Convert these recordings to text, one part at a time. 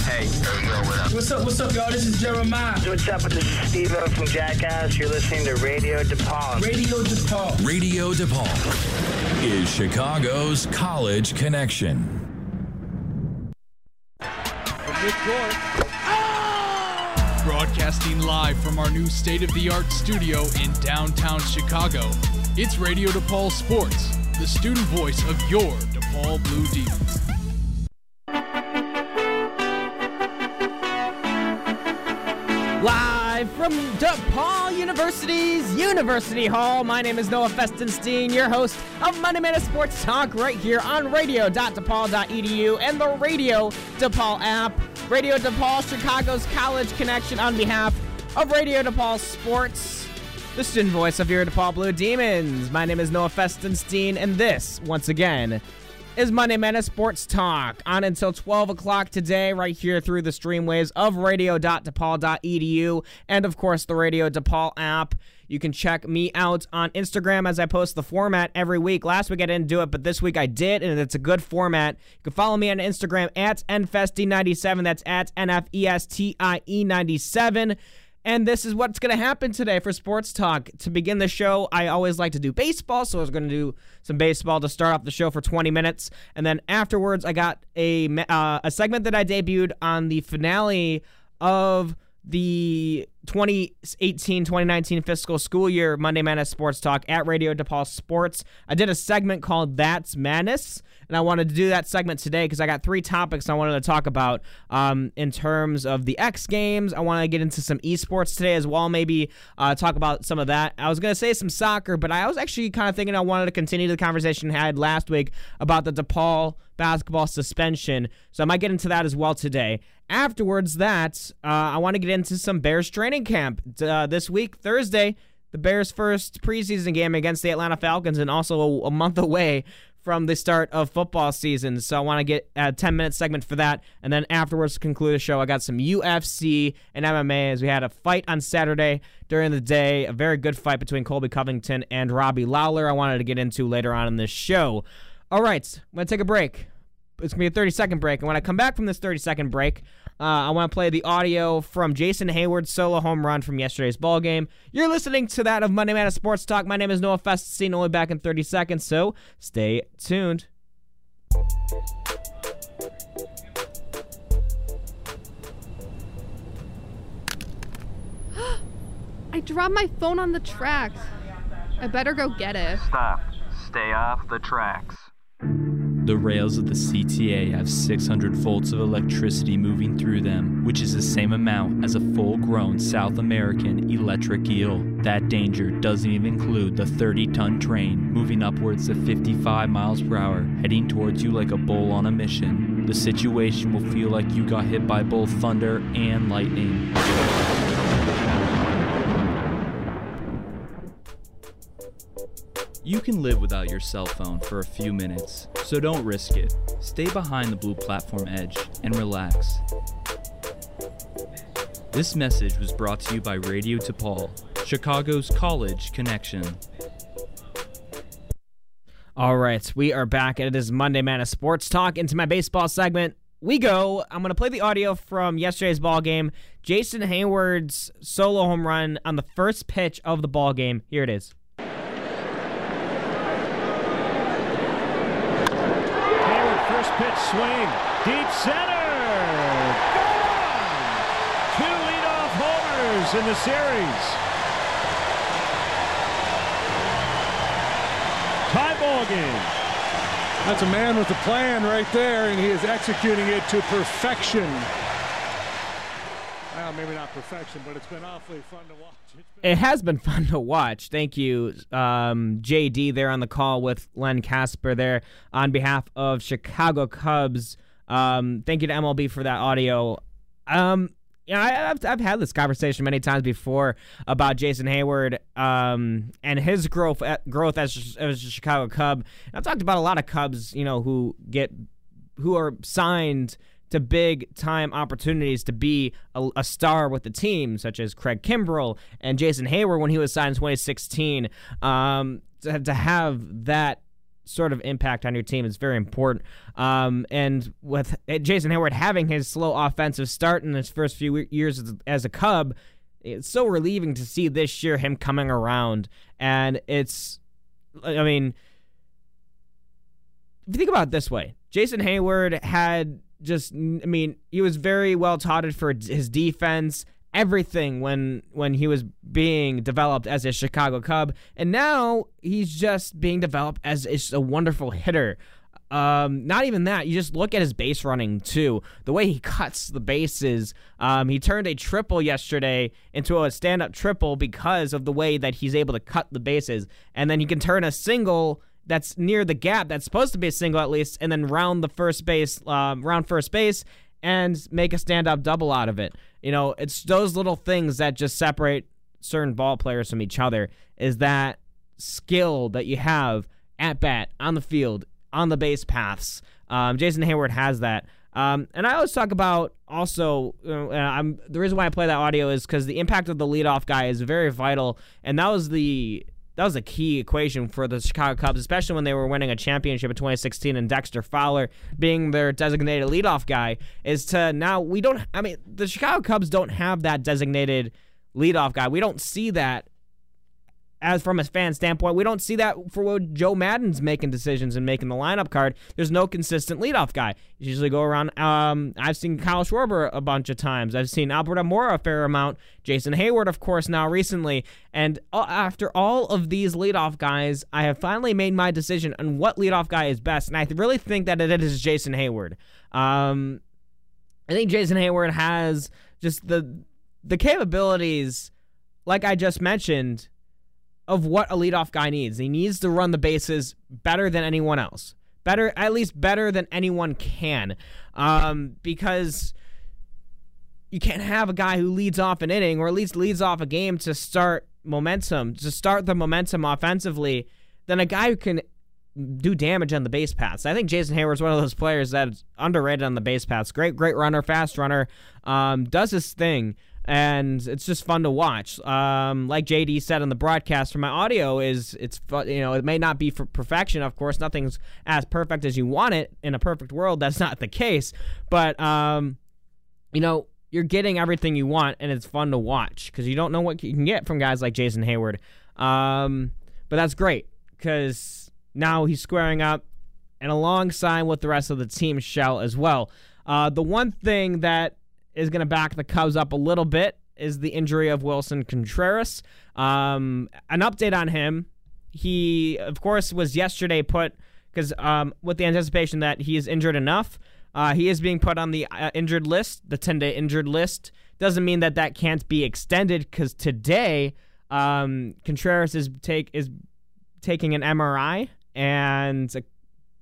Hey, yo, up? What's up, what's up, y'all? This is Jeremiah. What's up? This is Steve from Jackass. You're listening to Radio DePaul. Radio DePaul. Radio DePaul is Chicago's college connection. Broadcasting live from our new state of the art studio in downtown Chicago, it's Radio DePaul Sports, the student voice of your DePaul Blue Demons. From DePaul University's University Hall, my name is Noah Festenstein, your host of Monday Minute Sports Talk right here on radio.depaul.edu and the Radio DePaul app. Radio DePaul, Chicago's college connection on behalf of Radio DePaul Sports, the student voice of your DePaul Blue Demons. My name is Noah Festenstein, and this, once again, is Monday Minute Sports Talk on until 12 o'clock today, right here through the streamwaves of radio.depaul.edu and, of course, the Radio DePaul app. You can check me out on Instagram as I post the format every week. Last week I didn't do it, but this week I did, and it's a good format. You can follow me on Instagram at NFesty97. That's at NFESTIE97. And this is what's going to happen today for Sports Talk. To begin the show, I always like to do baseball, so I was going to do some baseball to start off the show for 20 minutes. And then afterwards, I got a, uh, a segment that I debuted on the finale of the 2018-2019 fiscal school year Monday Madness Sports Talk at Radio DePaul Sports. I did a segment called That's Madness, and I wanted to do that segment today because I got three topics I wanted to talk about um, in terms of the X Games. I want to get into some esports today as well, maybe uh, talk about some of that. I was going to say some soccer, but I was actually kind of thinking I wanted to continue the conversation I had last week about the DePaul basketball suspension, so I might get into that as well today. Afterwards, that uh, I want to get into some Bears training camp uh, this week, Thursday. The Bears' first preseason game against the Atlanta Falcons, and also a, a month away from the start of football season. So I want to get a 10 minute segment for that. And then afterwards, to conclude the show, I got some UFC and MMA as we had a fight on Saturday during the day. A very good fight between Colby Covington and Robbie Lawler. I wanted to get into later on in this show. All right, I'm going to take a break. It's going to be a 30 second break. And when I come back from this 30 second break, uh, I want to play the audio from Jason Heyward's solo home run from yesterday's ball game. You're listening to that of Monday Night Sports Talk. My name is Noah Feststein, only back in 30 seconds, so stay tuned. I dropped my phone on the tracks. I better go get it. Stop. Stay off the tracks. The rails of the CTA have 600 volts of electricity moving through them, which is the same amount as a full grown South American electric eel. That danger doesn't even include the 30 ton train moving upwards to 55 miles per hour, heading towards you like a bull on a mission. The situation will feel like you got hit by both thunder and lightning. You can live without your cell phone for a few minutes, so don't risk it. Stay behind the blue platform edge and relax. This message was brought to you by Radio DePaul, Chicago's college connection. All right, we are back, and it is Monday Man of Sports Talk. Into my baseball segment, we go. I'm going to play the audio from yesterday's ball game. Jason Heyward's solo home run on the first pitch of the ball game. Here it is. Heyward, first pitch swing, deep center. Gone! Two leadoff homers in the series. Tie ball game. That's a man with a plan right there, and he is executing it to perfection. Well, maybe not perfection, but it's been awfully fun to watch. It has been fun to watch. Thank you, um, JD, there on the call with Len Kasper there on behalf of Chicago Cubs. Um, thank you to MLB for that audio. Um, know, I, have I've had this conversation many times before about Jason Heyward um, and his growth growth as, as a Chicago Cub. And I've talked about a lot of Cubs, you know, who get who are signed to big time opportunities to be a, a, star with the team, such as Craig Kimbrel and Jason Heyward when he was signed in 2016. Um, to, to have that sort of impact on your team is very important. Um, and with Jason Heyward having his slow offensive start in his first few years as, a Cub, it's so relieving to see this year him coming around. And it's, I mean, if you think about it this way, Jason Heyward had just, I mean, he was very well touted for his defense, everything when when he was being developed as a Chicago Cub, and now he's just being developed as a wonderful hitter. Um, not even that. You just look at his base running too. The way he cuts the bases. Um, he turned a triple yesterday into a stand-up triple because of the way that he's able to cut the bases, and then he can turn a single that's near the gap that's supposed to be a single at least, and then round the first base, uh, round first base, and make a stand-up double out of it. You know, it's those little things that just separate certain ball players from each other. Is that skill that you have at bat, on the field, on the base paths. Um, Jason Heyward has that. Um, and I always talk about also, you know, I'm the reason why I play that audio is because the impact of the leadoff guy is very vital, and that was the that was a key equation for the Chicago Cubs, especially when they were winning a championship in 2016 and Dexter Fowler being their designated leadoff guy. Is to now we don't. I mean, the Chicago Cubs don't have that designated leadoff guy. We don't see that as from a fan standpoint, we don't see that for what Joe Maddon's making decisions and making the lineup card. There's no consistent leadoff guy. You usually go around. Um, I've seen Kyle Schwarber a bunch of times. I've seen Albert Almora a fair amount. Jason Heyward, of course, now recently. And after all of these leadoff guys, I have finally made my decision on what leadoff guy is best, and I really think that it is Jason Heyward. Um, I think Jason Heyward has just the the capabilities, like I just mentioned of what a leadoff guy needs. He needs to run the bases better than anyone else. Better, at least better than anyone can. Um, because you can't have a guy who leads off an inning or at least leads off a game to start momentum, to start the momentum offensively, than a guy who can do damage on the base paths. I think Jason Heyward is one of those players that's underrated on the base paths. Great, great runner, fast runner, um, does his thing and it's just fun to watch. Um, like JD said on the broadcast, for my audio is it's you know it may not be for perfection. Of course, nothing's as perfect as you want it in a perfect world. That's not the case, but um, you know you're getting everything you want, and it's fun to watch because you don't know what you can get from guys like Jason Heyward. Um, but that's great because now he's squaring up and alongside with the rest of the team shell as well. Uh, the one thing that is going to back the Cubs up a little bit is the injury of Willson Contreras. Um, an update on him. He, of course, was yesterday put because um, with the anticipation that he is injured enough, uh, he is being put on the uh, injured list, the 10 day injured list. Doesn't mean that that can't be extended because today um, Contreras is take is taking an MRI and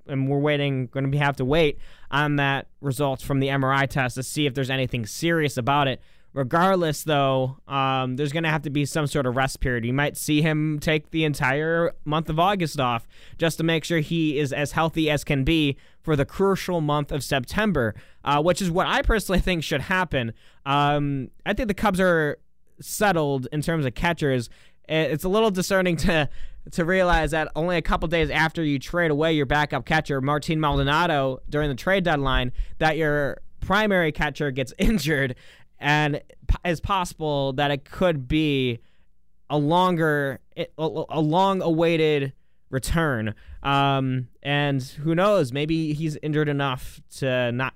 and we're waiting, going to have to wait on that results from the MRI test to see if there's anything serious about it. Regardless, though, um, there's going to have to be some sort of rest period. You might see him take the entire month of August off just to make sure he is as healthy as can be for the crucial month of September, uh, which is what I personally think should happen. Um, I think the Cubs are settled in terms of catchers. It's a little discerning to to realize that only a couple days after you trade away your backup catcher Martin Maldonado during the trade deadline, that your primary catcher gets injured, and it's possible that it could be a longer, a long-awaited return. Um, and who knows? Maybe he's injured enough to not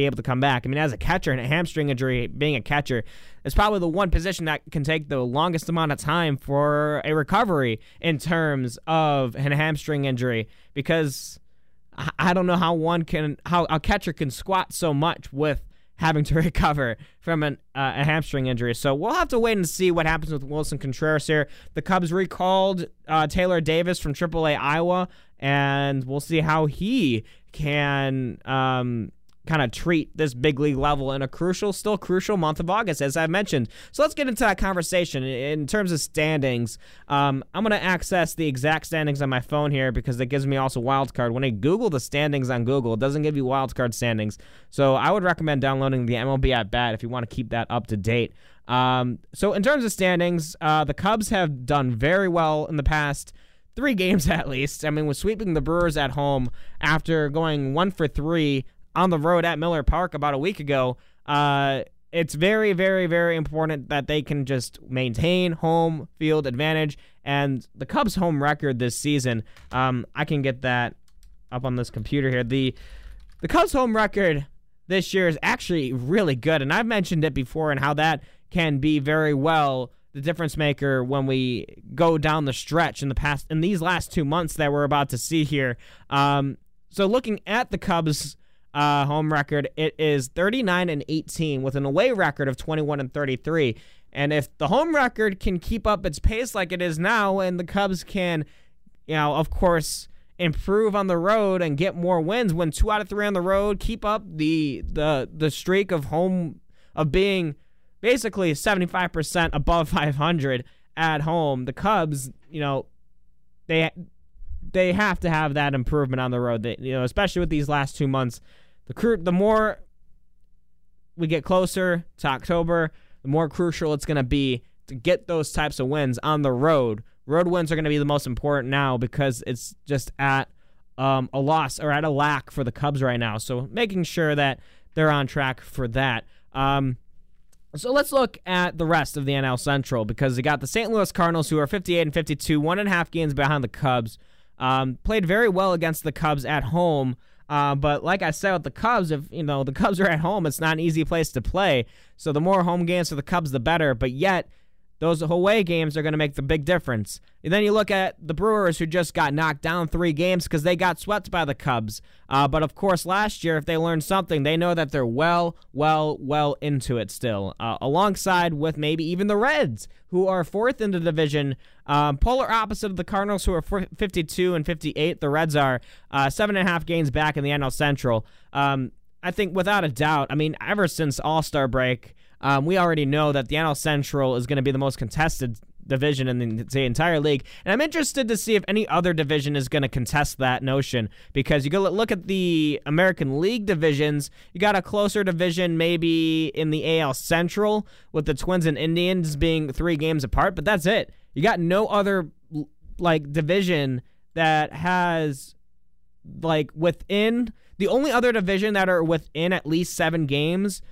be able to come back. I mean, as a catcher and a hamstring injury, being a catcher is probably the one position that can take the longest amount of time for a recovery in terms of a hamstring injury because I don't know how one can how a catcher can squat so much with having to recover from an, uh, a hamstring injury. So we'll have to wait and see what happens with Willson Contreras here. The Cubs recalled uh, Taylor Davis from AAA Iowa, and we'll see how he can um, kind of treat this big league level in a crucial, still crucial month of August, as I've mentioned. So let's get into that conversation. In terms of standings, um, I'm going to access the exact standings on my phone here because it gives me also wildcard. When I Google the standings on Google, it doesn't give you wildcard standings. So I would recommend downloading the MLB at Bat if you want to keep that up to date. Um, so in terms of standings, uh, the Cubs have done very well in the past three games at least. I mean, with sweeping the Brewers at home after going one for three on the road at Miller Park about a week ago, uh, it's very, very, very important that they can just maintain home field advantage. And the Cubs' home record this season, um, I can get that up on this computer here. The the Cubs' home record this year is actually really good, and I've mentioned it before and how that can be very well the difference maker when we go down the stretch in the past in these last two months that we're about to see here. Um, so looking at the Cubs' uh, home record, it is 39 and 18 with an away record of 21 and 33. And if the home record can keep up its pace like it is now, and the Cubs can, you know, of course, improve on the road and get more wins, win two out of three on the road, keep up the the the streak of home of being basically 75% above 500 at home. The Cubs, you know, they they have to have that improvement on the road. You know, especially with these last two months, the crew, the more we get closer to October, the more crucial it's going to be to get those types of wins on the road. Road wins are going to be the most important now because it's just at um, a loss or at a lack for the Cubs right now. So making sure that they're on track for that. Um, so let's look at the rest of the NL Central because they got the St. Louis Cardinals who are 58 and 52, one and a half games behind the Cubs. Um, played very well against the Cubs at home. Uh, but like I said with the Cubs, if you know the Cubs are at home, it's not an easy place to play. So the more home games for the Cubs, the better. But yet those away games are going to make the big difference. And then you look at the Brewers, who just got knocked down three games because they got swept by the Cubs. Uh, but of course, last year, if they learned something, they know that they're well, well, well into it still. Uh, alongside with maybe even the Reds, who are fourth in the division, um, polar opposite of the Cardinals, who are 52 and 58. The Reds are uh, seven and a half games back in the NL Central. Um, I think without a doubt, I mean, ever since All Star break, um, we already know that the NL Central is going to be the most contested division in the, the, entire league. And I'm interested to see if any other division is going to contest that notion because you go look at the American League divisions. You got a closer division maybe in the AL Central with the Twins and Indians being three games apart, but that's it. You got no other like division that has like within the only other division that are within at least seven games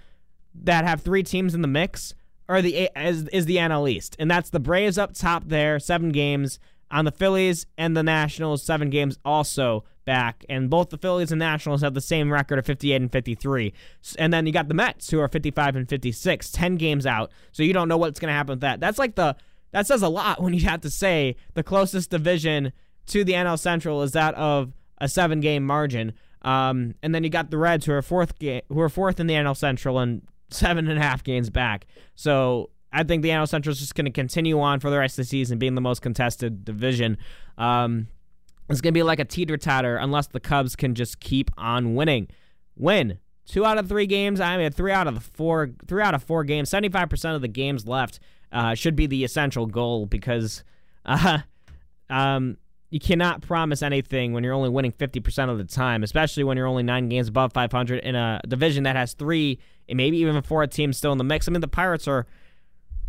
that have three teams in the mix are the is, is the NL East, and that's the Braves up top there, seven games on the Phillies and the Nationals, seven games also back, and both the Phillies and Nationals have the same record of 58 and 53, and then you got the Mets who are 55 and 56, 10 games out, so you don't know what's going to happen with that. That's like the that says a lot when you have to say the closest division to the NL Central is that of a seven game margin. Um, and then you got the Reds who are fourth ga- who are fourth in the NL Central and seven and a half games back. So I think the NL Central is just going to continue on for the rest of the season, being the most contested division. Um, it's going to be like a teeter totter unless the Cubs can just keep on winning. Win two out of three games. I mean, three out of the four, three out of four games. Seventy-five percent of the games left uh, should be the essential goal because, uh, um, you cannot promise anything when you're only winning 50% of the time, especially when you're only nine games above 500 in a division that has three and maybe even before a teams still in the mix. I mean, the Pirates are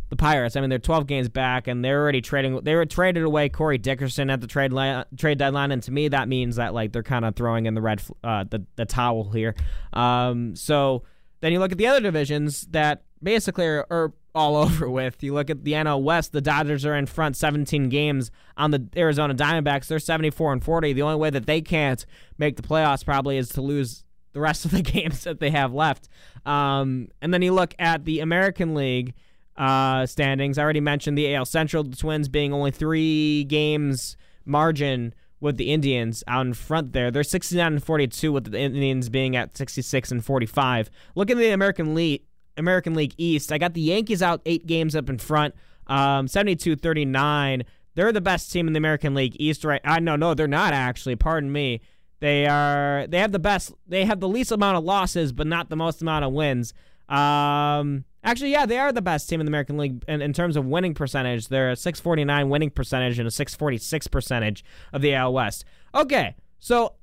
the Pirates. I mean, they're 12 games back, and they're already trading. They were traded away Corey Dickerson at the trade li- trade deadline, and to me, that means that like they're kind of throwing in the red uh, the the towel here. Um, so then you look at the other divisions that basically are, are all over with. You look at the NL West, the Dodgers are in front 17 games on the Arizona Diamondbacks. They're 74 and 40. The only way that they can't make the playoffs probably is to lose the rest of the games that they have left. Um, and then you look at the American League uh, standings. I already mentioned the AL Central, the Twins being only three games margin with the Indians out in front there. They're 69 and 42 with the Indians being at 66 and 45. Look at the American League American League East. I got the Yankees out 8 games up in front. Um 72-39. They're the best team in the American League East right. I no no, they're not actually. Pardon me. They are they have the best they have the least amount of losses but not the most amount of wins. Um Actually, yeah, they are the best team in the American League in, in terms of winning percentage. They're a 649 winning percentage and a 646 percentage of the AL West. Okay, so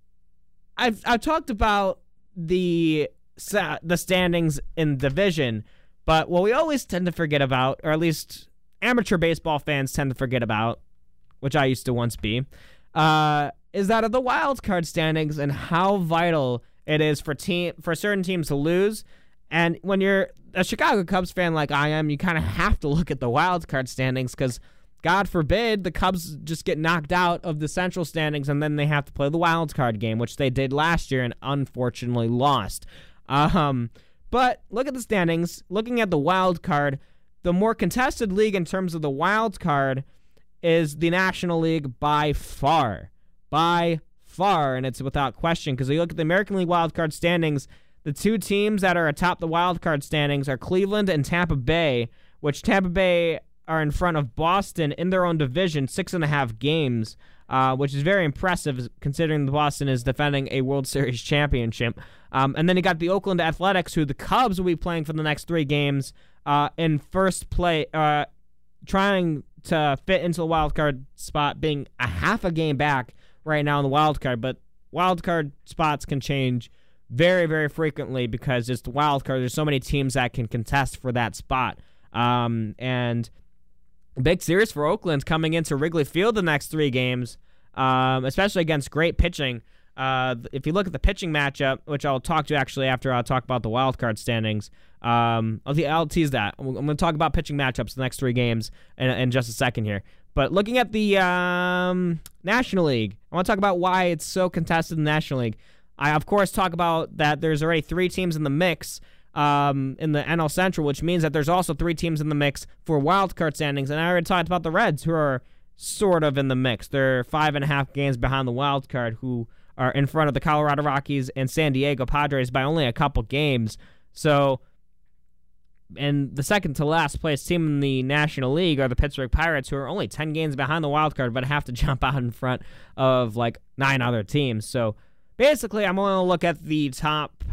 I've I've talked about the the standings in division, but what we always tend to forget about, or at least amateur baseball fans tend to forget about, which I used to once be, uh, is that of the wild card standings and how vital it is for team for certain teams to lose. And when you're a Chicago Cubs fan like I am, you kind of have to look at the wild card standings because God forbid the Cubs just get knocked out of the central standings and then they have to play the wild card game, which they did last year and unfortunately lost. Um, but look at the standings. Looking at the wild card, the more contested league in terms of the wild card is the National League by far. By far, and it's without question because you look at the American League wild card standings, the two teams that are atop the wild card standings are Cleveland and Tampa Bay, which Tampa Bay are in front of Boston in their own division, six and a half games, uh, which is very impressive considering Boston is defending a World Series championship. Um, and then you got the Oakland Athletics, who the Cubs will be playing for the next three games uh, in first play, uh, trying to fit into the wild card spot, being a half a game back right now in the wild card. But wild card spots can change very, very frequently because it's the wild card. There's so many teams that can contest for that spot. Um, and big series for Oakland coming into Wrigley Field the next three games, um, especially against great pitching. Uh, if you look at the pitching matchup, which I'll talk to actually after I'll talk about the wild card standings, um, I'll, I'll tease that. I'm going to talk about pitching matchups the next three games in, in just a second here. But looking at the um, National League, I want to talk about why it's so contested in the National League. I, of course, talk about that there's already three teams in the mix um, in the NL Central, which means that there's also three teams in the mix for wild card standings. And I already talked about the Reds, who are sort of in the mix. They're five and a half games behind the wild card, who are in front of the Colorado Rockies and San Diego Padres by only a couple games. So and the second to last place team in the National League are the Pittsburgh Pirates, who are only 10 games behind the wild card, but have to jump out in front of like nine other teams. So basically, I'm going to look at the top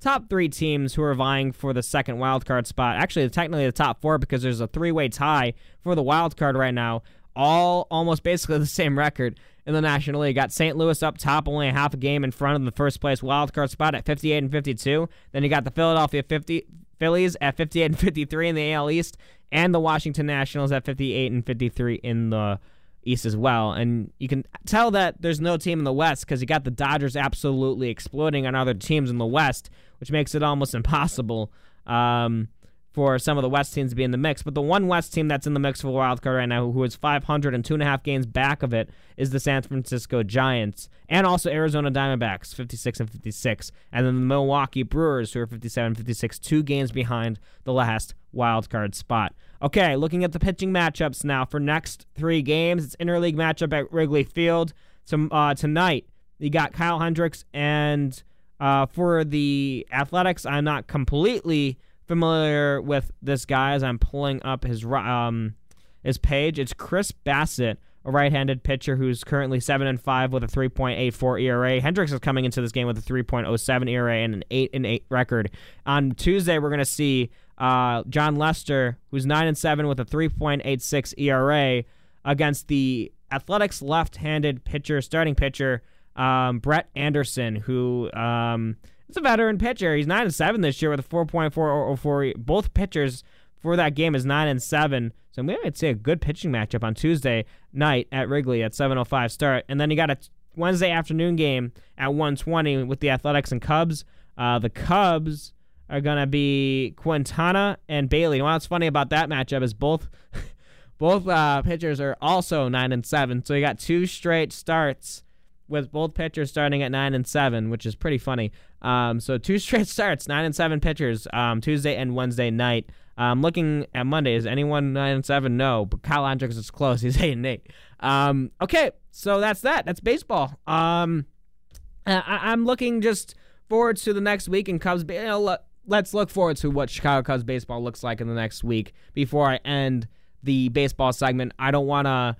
top three teams who are vying for the second wild card spot. Actually, technically the top four because there's a three way tie for the wild card right now. All almost basically the same record in the National League. Got St. Louis up top, only a half a game in front of the first place wild card spot at 58 and 52. Then you got the Philadelphia 50 Phillies at 58 and 53 in the AL East, and the Washington Nationals at 58 and 53 in the East as well. And you can tell that there's no team in the West because you got the Dodgers absolutely exploding on other teams in the West, which makes it almost impossible um, for some of the West teams to be in the mix. But the one West team that's in the mix for the wild card right now, who is 500 and two and a half games back of it, is the San Francisco Giants and also Arizona Diamondbacks, 56 and 56, and then the Milwaukee Brewers, who are 57 and 56, two games behind the last wild card spot. Okay, looking at the pitching matchups now for next three games. It's interleague matchup at Wrigley Field. So, uh, tonight, you got Kyle Hendricks, and uh, for the Athletics, I'm not completely familiar with this guy as I'm pulling up his um his page. It's Chris Bassitt, a right-handed pitcher who's currently seven and five with a 3.84 ERA. Hendricks is coming into this game with a 3.07 ERA and an eight and eight record. On Tuesday, we're gonna see uh, Jon Lester, who's nine and seven with a 3.86 ERA, against the Athletics left-handed pitcher, starting pitcher um, Brett Anderson, who um, it's a veteran pitcher. He's nine and seven this year with a 4.404. Both pitchers for that game is nine and seven. So maybe I'd say a good pitching matchup on Tuesday night at Wrigley at 7:05 start, and then you got a Wednesday afternoon game at 1:20 with the Athletics and Cubs. Uh, the Cubs are gonna be Quintana and Bailey. And what's funny about that matchup is both both uh, pitchers are also nine and seven. So you got two straight starts with both pitchers starting at nine and seven, which is pretty funny. Um, so two straight starts, nine and seven pitchers, um, Tuesday and Wednesday night. Um, looking at Monday, is anyone nine and seven? No, but Kyle Hendricks is close. He's eight and eight. Um, okay, so that's that. That's baseball. Um, I, am looking just forward to the next week in Cubs. You know, let's look forward to what Chicago Cubs baseball looks like in the next week before I end the baseball segment. I don't want to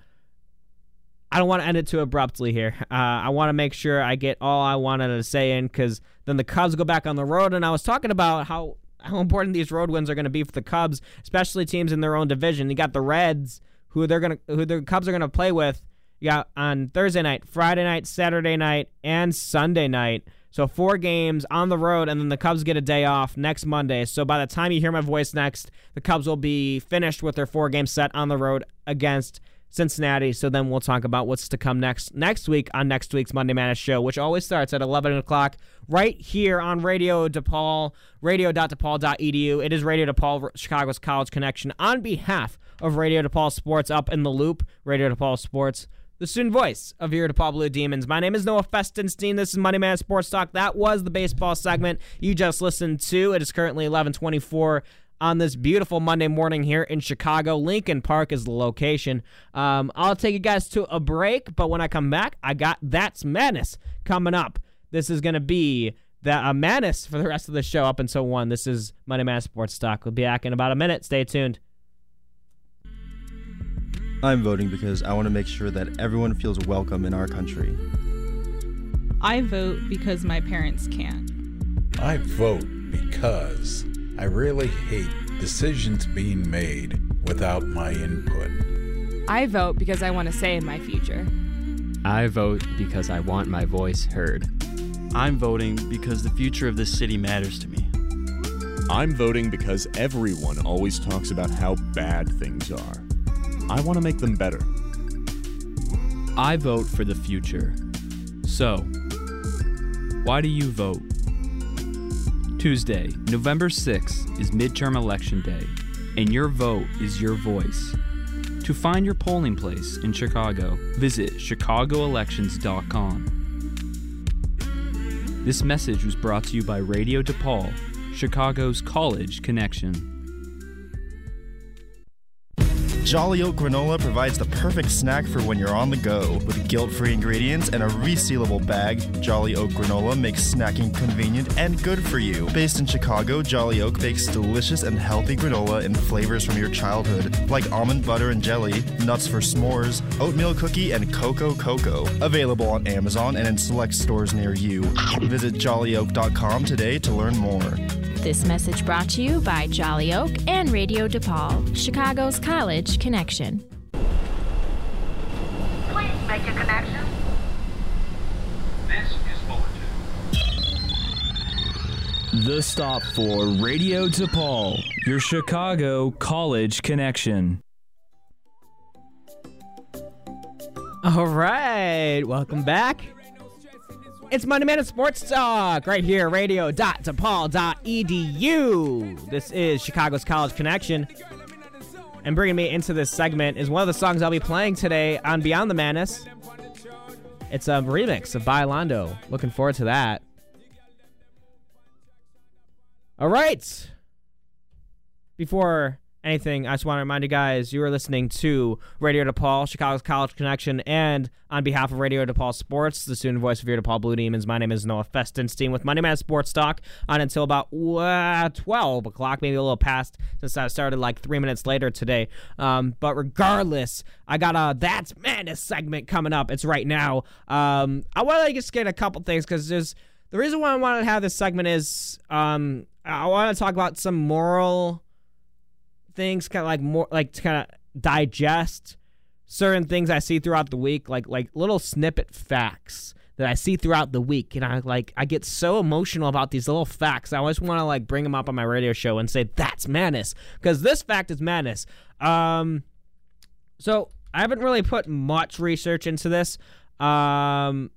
I don't want to end it too abruptly here. Uh, I want to make sure I get all I wanted to say in because then the Cubs go back on the road. And I was talking about how how important these road wins are going to be for the Cubs, especially teams in their own division. You got the Reds, who they're gonna who the Cubs are going to play with. You got on Thursday night, Friday night, Saturday night, and Sunday night. So four games on the road, and then the Cubs get a day off next Monday. So by the time you hear my voice next, the Cubs will be finished with their four game set on the road against Cincinnati. So then we'll talk about what's to come next next week on next week's Monday Madness show, which always starts at 11 o'clock right here on Radio DePaul, radio.depaul.edu. It is Radio DePaul, Chicago's College Connection, on behalf of Radio DePaul Sports up in the loop, Radio DePaul Sports the student voice of your DePaul Blue Demons. My name is Noah Festenstein. This is Monday Man Sports Talk. That was the baseball segment you just listened to. It is currently 1124 on this beautiful Monday morning here in Chicago. Lincoln Park is the location. Um, I'll take you guys to a break, but when I come back, I got That's Madness coming up. This is going to be the uh, madness for the rest of the show up until 1. This is Monday Man Sports Talk. We'll be back in about a minute. Stay tuned. I'm voting because I want to make sure that everyone feels welcome in our country. I vote because my parents can't. I vote because I really hate decisions being made without my input. I vote because I want to say in my future. I vote because I want my voice heard. I'm voting because the future of this city matters to me. I'm voting because everyone always talks about how bad things are. I want to make them better. I vote for the future. So, why do you vote? Tuesday, November 6th is midterm election day, and your vote is your voice. To find your polling place in Chicago, visit chicagoelections.com. This message was brought to you by Radio DePaul, Chicago's College Connection. Jolly Oak Granola provides the perfect snack for when you're on the go. With guilt free ingredients and a resealable bag, Jolly Oak Granola makes snacking convenient and good for you. Based in Chicago, Jolly Oak bakes delicious and healthy granola in flavors from your childhood, like almond butter and jelly, nuts for s'mores, oatmeal cookie, and cocoa cocoa. Available on Amazon and in select stores near you. Visit jollyoak.com today to learn more. This message brought to you by Jolly Oak and Radio DePaul, Chicago's College Connection. Please make your connection. This is Bulletin. The stop for Radio DePaul, your Chicago College Connection. All right, welcome back. It's Monday Man Sports Talk right here, radio.depaul.edu. This is Chicago's College Connection. And bringing me into this segment is one of the songs I'll be playing today on Beyond the Madness. It's a remix of Bailando. Looking forward to that. All right. Before anything, I just want to remind you guys you are listening to Radio DePaul, Chicago's College Connection, and on behalf of Radio DePaul Sports, the student voice of your DePaul Blue Demons, my name is Noah Festenstein with Monday Man Sports Talk on until about uh, 12 o'clock, maybe a little past since I started like three minutes later today. Um, but regardless, I got a That's Madness segment coming up. It's right now. Um, I want to just get a couple things because there's the reason why I want to have this segment is um, I want to talk about some moral things kind of like more like to kind of digest certain things I see throughout the week, like like little snippet facts that I see throughout the week, and I like I get so emotional about these little facts. I always want to like bring them up on my radio show and say that's madness because this fact is madness. Um, so I haven't really put much research into this. Um,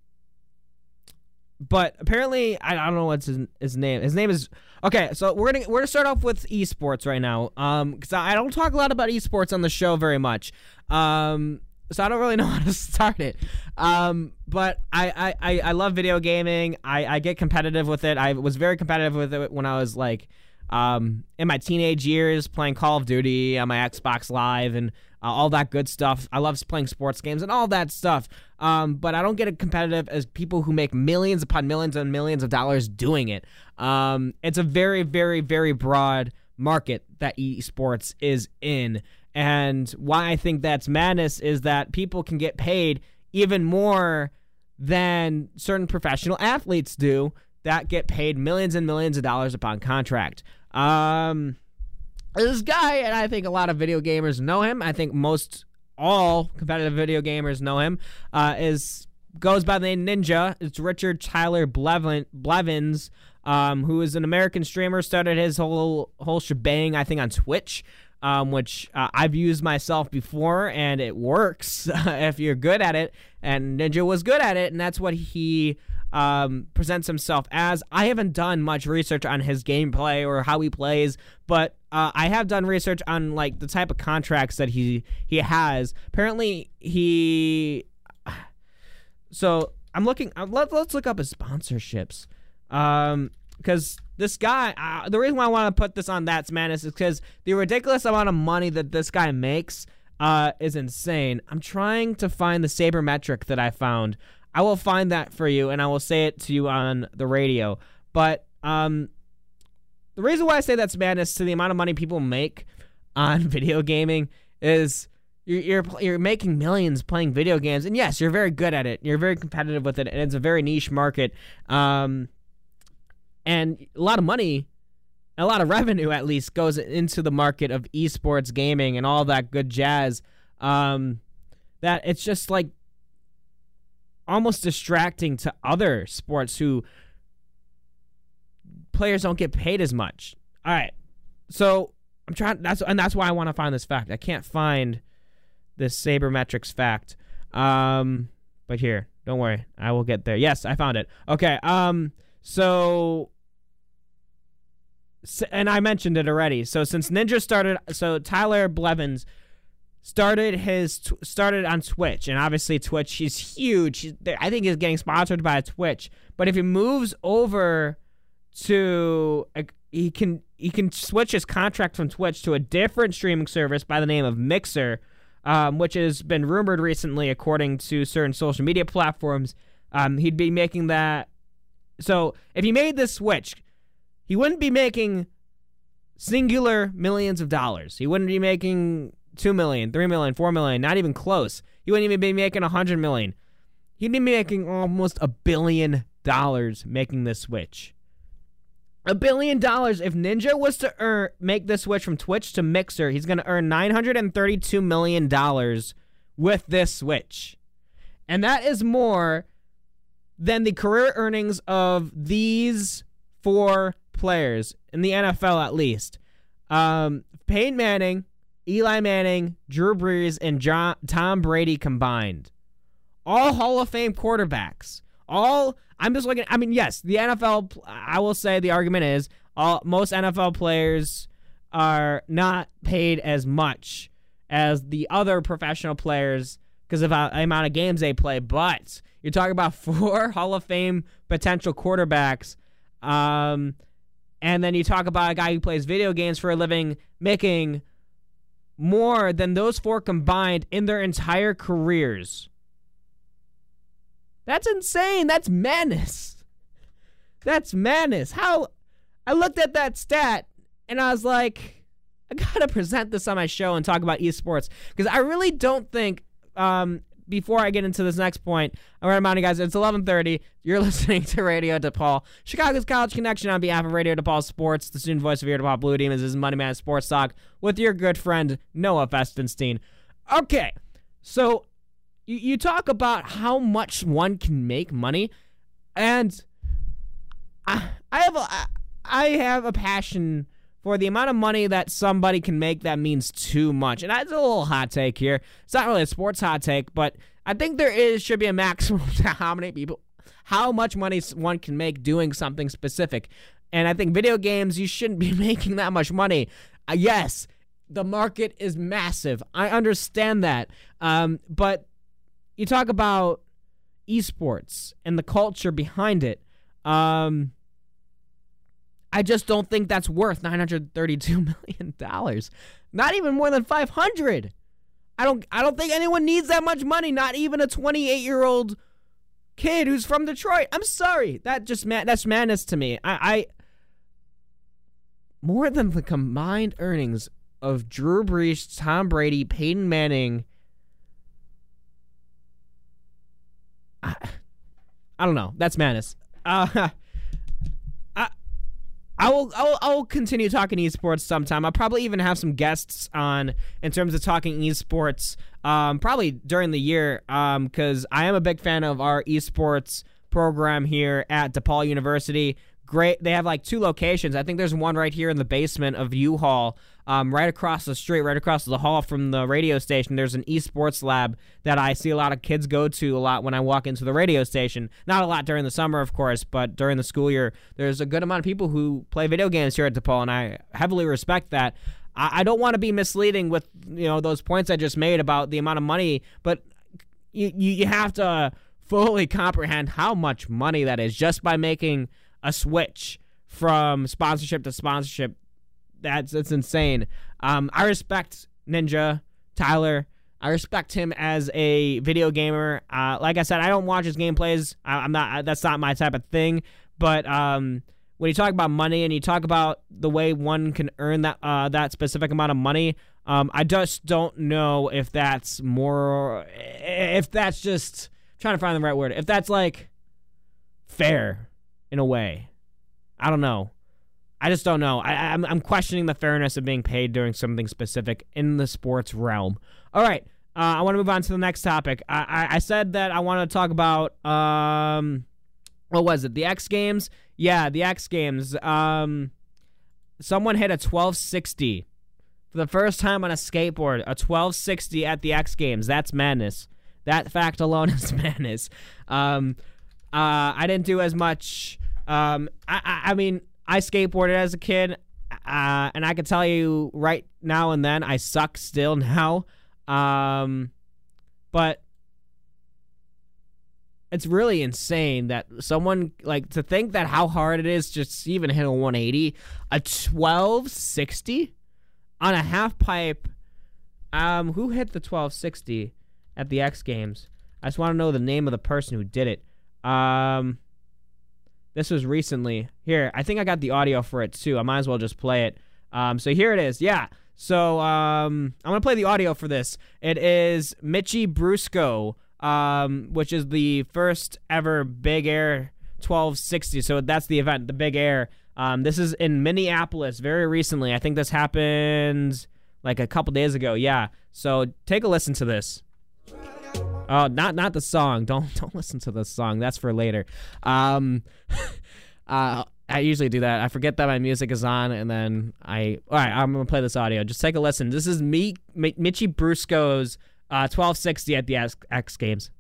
but apparently I, I don't know what's his, his name. His name is okay. So we're gonna we're gonna start off with esports right now. Um, because I don't talk a lot about esports on the show very much. Um, so I don't really know how to start it. Um, but I I, I love video gaming. I I get competitive with it. I was very competitive with it when I was like um in my teenage years playing Call of Duty on my Xbox Live and uh, all that good stuff. I love playing sports games and all that stuff. Um, but I don't get it competitive as people who make millions upon millions and millions of dollars doing it. Um, it's a very, very, very broad market that esports is in. And why I think that's madness is that people can get paid even more than certain professional athletes do that get paid millions and millions of dollars upon contract. Um, this guy, and I think a lot of video gamers know him. I think most all competitive video gamers know him. Uh, is goes by the name Ninja. It's Richard Tyler Blevin, Blevins, um, who is an American streamer. Started his whole whole shebang, I think, on Twitch. um, which uh, I've used myself before, and it works if you're good at it. And Ninja was good at it, and that's what he um, presents himself as. I haven't done much research on his gameplay or how he plays, but uh, I have done research on like the type of contracts that he he has. Apparently, he. So I'm looking. Uh, let, let's look up his sponsorships, um, because this guy. Uh, the reason why I want to put this on That's Madness is because the ridiculous amount of money that this guy makes uh, is insane. I'm trying to find the sabermetric that I found. I will find that for you, and I will say it to you on the radio. But um, the reason why I say that's madness to the amount of money people make on video gaming is you're, you're you're making millions playing video games, and yes, you're very good at it. You're very competitive with it, and it's a very niche market. Um, and a lot of money, a lot of revenue at least goes into the market of esports gaming and all that good jazz. Um, that it's just like almost distracting to other sports who players don't get paid as much. All right. So I'm trying that's and that's why I want to find this fact. I can't find this sabermetrics fact. Um but here, don't worry. I will get there. Yes, I found it. Okay. Um so and I mentioned it already. So since Ninja started so Tyler Blevins started his started on Twitch and obviously Twitch he's huge. He's, I think he's getting sponsored by Twitch. But if he moves over to he can he can switch his contract from Twitch to a different streaming service by the name of Mixer, um, which has been rumored recently, according to certain social media platforms. Um, he'd be making that. So if he made this switch, he wouldn't be making singular millions of dollars. He wouldn't be making two million, three million, four million, not even close. He wouldn't even be making a hundred million. He'd be making almost a billion dollars making this switch a billion dollars. If Ninja was to earn make the switch from Twitch to Mixer, he's going to earn 932 million dollars with this switch. And that is more than the career earnings of these four players in the NFL at least. Um, Peyton Manning, Eli Manning, Drew Brees, and John, Tom Brady combined. All Hall of Fame quarterbacks. All I'm just looking. I mean, yes, the NFL. I will say the argument is all most NFL players are not paid as much as the other professional players because of the amount of games they play. But you're talking about four Hall of Fame potential quarterbacks. Um, and then you talk about a guy who plays video games for a living making more than those four combined in their entire careers. That's insane. That's madness. That's madness. How I looked at that stat and I was like, I gotta present this on my show and talk about esports because I really don't think. Um, before I get into this next point, I want to remind you guys it's 11:30. You're listening to Radio DePaul, Chicago's College Connection on behalf of Radio DePaul Sports, the student voice of your DePaul Blue Demons. Is Money Man Sports Talk with your good friend Noah Festenstein. Okay, so you, you talk about how much one can make money, and uh, I, I have a I have a passion for the amount of money that somebody can make that means too much. And that's a little hot take here. It's not really a sports hot take, but I think there is should be a maximum to how many people how much money one can make doing something specific. And I think video games you shouldn't be making that much money. Uh, yes, the market is massive. I understand that. Um, but you talk about esports and the culture behind it. Um, I just don't think that's worth 932 million dollars. Not even more than 500. I don't I don't think anyone needs that much money, not even a 28-year-old kid who's from Detroit. I'm sorry. That just man that's madness to me. I, I more than the combined earnings of Drew Brees, Tom Brady, Peyton Manning, I, I don't know. That's madness. Uh, I will, I will, I will continue talking esports sometime. I'll probably even have some guests on in terms of talking esports. Um, probably during the year. Um, because I am a big fan of our esports program here at DePaul University. Great. They have like two locations. I think there's one right here in the basement of U-Hall, um, right across the street, right across the hall from the radio station. There's an esports lab that I see a lot of kids go to a lot when I walk into the radio station. Not a lot during the summer, of course, but during the school year, there's a good amount of people who play video games here at DePaul, and I heavily respect that. I, I don't want to be misleading with you know those points I just made about the amount of money, but you you, you have to fully comprehend how much money that is just by making a switch from sponsorship to sponsorship. That's that's insane. Um, I respect Ninja Tyler. I respect him as a video gamer. Uh, like I said, I don't watch his gameplays. I, am not. That's not my type of thing. But um, when you talk about money and you talk about the way one can earn that uh, that specific amount of money, um, I just don't know if that's more. If that's just I'm trying to find the right word. If that's like fair in a way. I don't know. I just don't know. I, am I'm, I'm questioning the fairness of being paid doing something specific in the sports realm. All right. Uh, I want to move on to the next topic. I, I, I said that I want to talk about um, what was it? The X Games. Yeah, the X Games. Um, someone hit a 1260 for the first time on a skateboard. A 1260 at the X Games. That's madness. That fact alone is madness. Um, uh, I didn't do as much. Um, I, I, I mean, I skateboarded as a kid, uh, and I can tell you right now and then I suck still now. Um, but it's really insane that someone like to think that how hard it is just even hit a 180, a 1260 on a half pipe. Um, who hit the 1260 at the X Games? I just want to know the name of the person who did it. Um, this was recently. Here, I think I got the audio for it too. I might as well just play it. Um, so here it is. Yeah. So um, I'm gonna play the audio for this. It is Mitchie Brusco, um, which is the first ever Big Air 1260. So that's the event, the Big Air. Um, this is in Minneapolis very recently. I think this happened like a couple days ago. Yeah. So take a listen to this. Oh, not not the song. Don't don't listen to the song. That's for later. Um, uh, I usually do that. I forget that my music is on, and then I. All right, I'm gonna play this audio. Just take a listen. This is me, M- Mitchie Brusco's uh, 1260 at the X, X Games,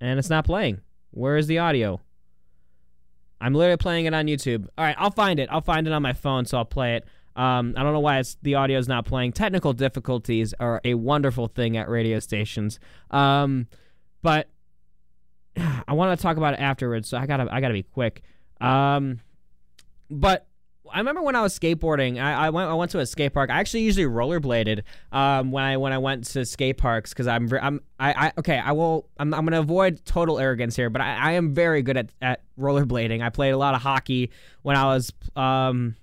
and it's not playing. Where is the audio? I'm literally playing it on YouTube. All right, I'll find it. I'll find it on my phone, so I'll play it. Um, I don't know why the audio is not playing. Technical difficulties are a wonderful thing at radio stations. Um, but I want to talk about it afterwards, so I gotta I gotta be quick. Um, but I remember when I was skateboarding, I, I, went I went to a skate park. I actually usually rollerbladed um, when I when I went to skate parks because I'm I'm I, I okay I will I'm, I'm gonna avoid total arrogance here, but I, I am very good at at rollerblading. I played a lot of hockey when I was um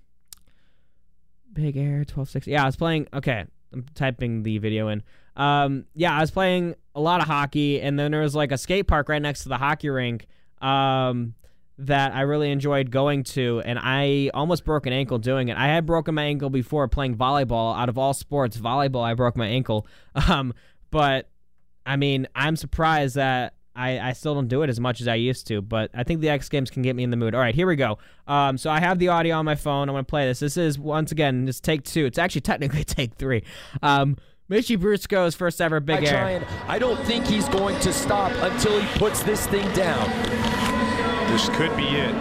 Big Air 1260. Yeah, I was playing. Okay, I'm typing the video in. Um, yeah, I was playing a lot of hockey, and then there was like a skate park right next to the hockey rink. Um, that I really enjoyed going to, and I almost broke an ankle doing it. I had broken my ankle before playing volleyball. Out of all sports, volleyball, I broke my ankle. Um, but I mean, I'm surprised that I, I still don't do it as much as I used to, but I think the X Games can get me in the mood. All right, here we go. Um, so I have the audio on my phone. I'm going to play this. This is, once again, this take two. It's actually technically take three. Um, Mitchie Brusco's first ever big air. Giant, I don't think he's going to stop until he puts this thing down. This could be it.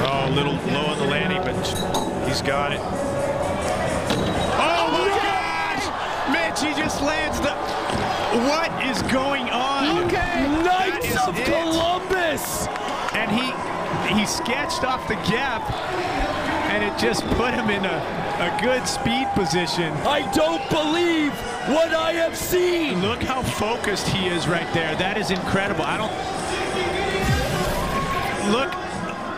Oh, a little low on the landing, but he's got it. Oh, my gosh! Mitch, he just lands the... What is going on? Okay, Knights of it. Columbus! And he he sketched off the gap, and it just put him in a, a good speed position. I don't believe what I have seen. Look how focused he is right there. That is incredible. I don't look.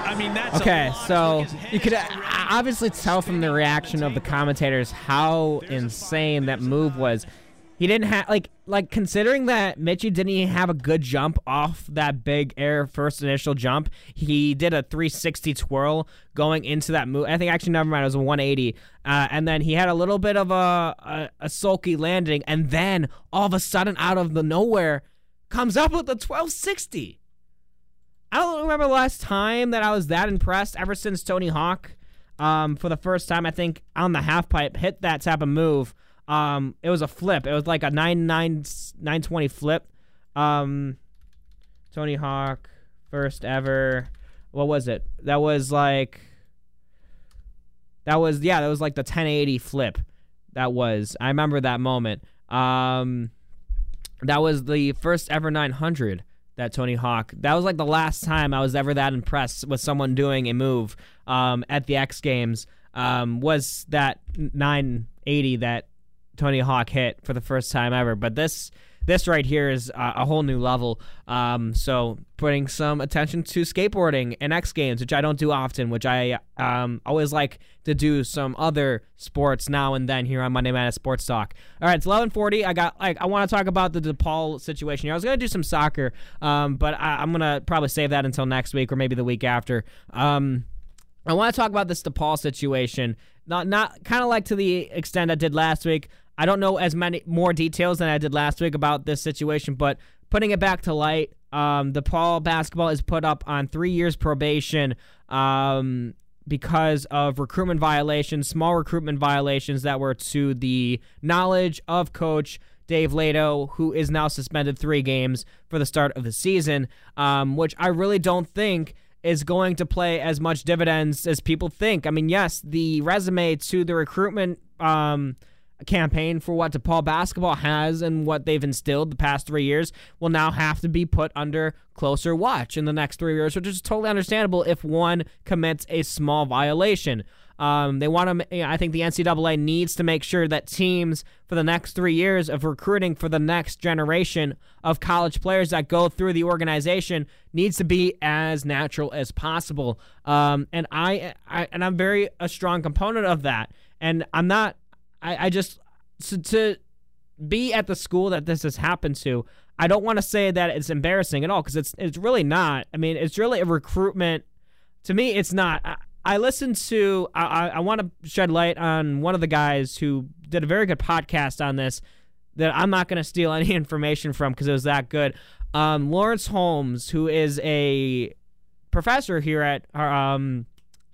I mean, that's okay. So you could uh, obviously tell from the reaction of the commentators how insane that move was he didn't have like like considering that Mitchie didn't have a good jump off that big air first initial jump. He did a 360 twirl going into that move. I think actually never mind, it was a 180. Uh, and then he had a little bit of a, a a sulky landing, and then all of a sudden, out of the nowhere, comes up with the 1260. I don't remember the last time that I was that impressed ever since Tony Hawk, um, for the first time, I think, on the half pipe, hit that type of move. Um, it was a flip. It was like a 9 9 920 flip. Um, Tony Hawk, first ever. What was it? That was like. That was yeah, that was like the 1080 flip. That was I remember that moment. Um, that was the first ever 900 that Tony Hawk. That was like the last time I was ever that impressed with someone doing a move um, at the X Games. Um, was that 980 that Tony Hawk hit for the first time ever? But this this right here is a, whole new level. Um, so putting some attention to skateboarding and X Games, which I don't do often, which I um, always like to do some other sports now and then here on Monday Madness Sports Talk. All right, it's 11:40. I got like I want to talk about the DePaul situation here. I was gonna do some soccer, um, but I, am gonna probably save that until next week or maybe the week after. Um, I want to talk about this DePaul situation. Not not kind of like to the extent I did last week. I don't know as many more details than I did last week about this situation, but putting it back to light, um, Paul basketball is put up on three years probation um, because of recruitment violations, small recruitment violations that were to the knowledge of coach Dave Leitao, who is now suspended three games for the start of the season, um, which I really don't think is going to play as much dividends as people think. I mean, yes, the resume to the recruitment um, campaign for what DePaul basketball has and what they've instilled the past three years will now have to be put under closer watch in the next three years, which is totally understandable if one commits a small violation. Um, they want to. I think the NCAA needs to make sure that teams for the next three years of recruiting for the next generation of college players that go through the organization needs to be as natural as possible. Um, and I, I, and I'm very a strong component of that. And I'm not I, I just to, to be at the school that this has happened to. I don't want to say that it's embarrassing at all because it's it's really not. I mean, it's really a recruitment. To me, it's not. I, I listened to. I, I want to shed light on one of the guys who did a very good podcast on this. That I'm not going to steal any information from because it was that good. Um, Lawrence Holmes, who is a professor here at um,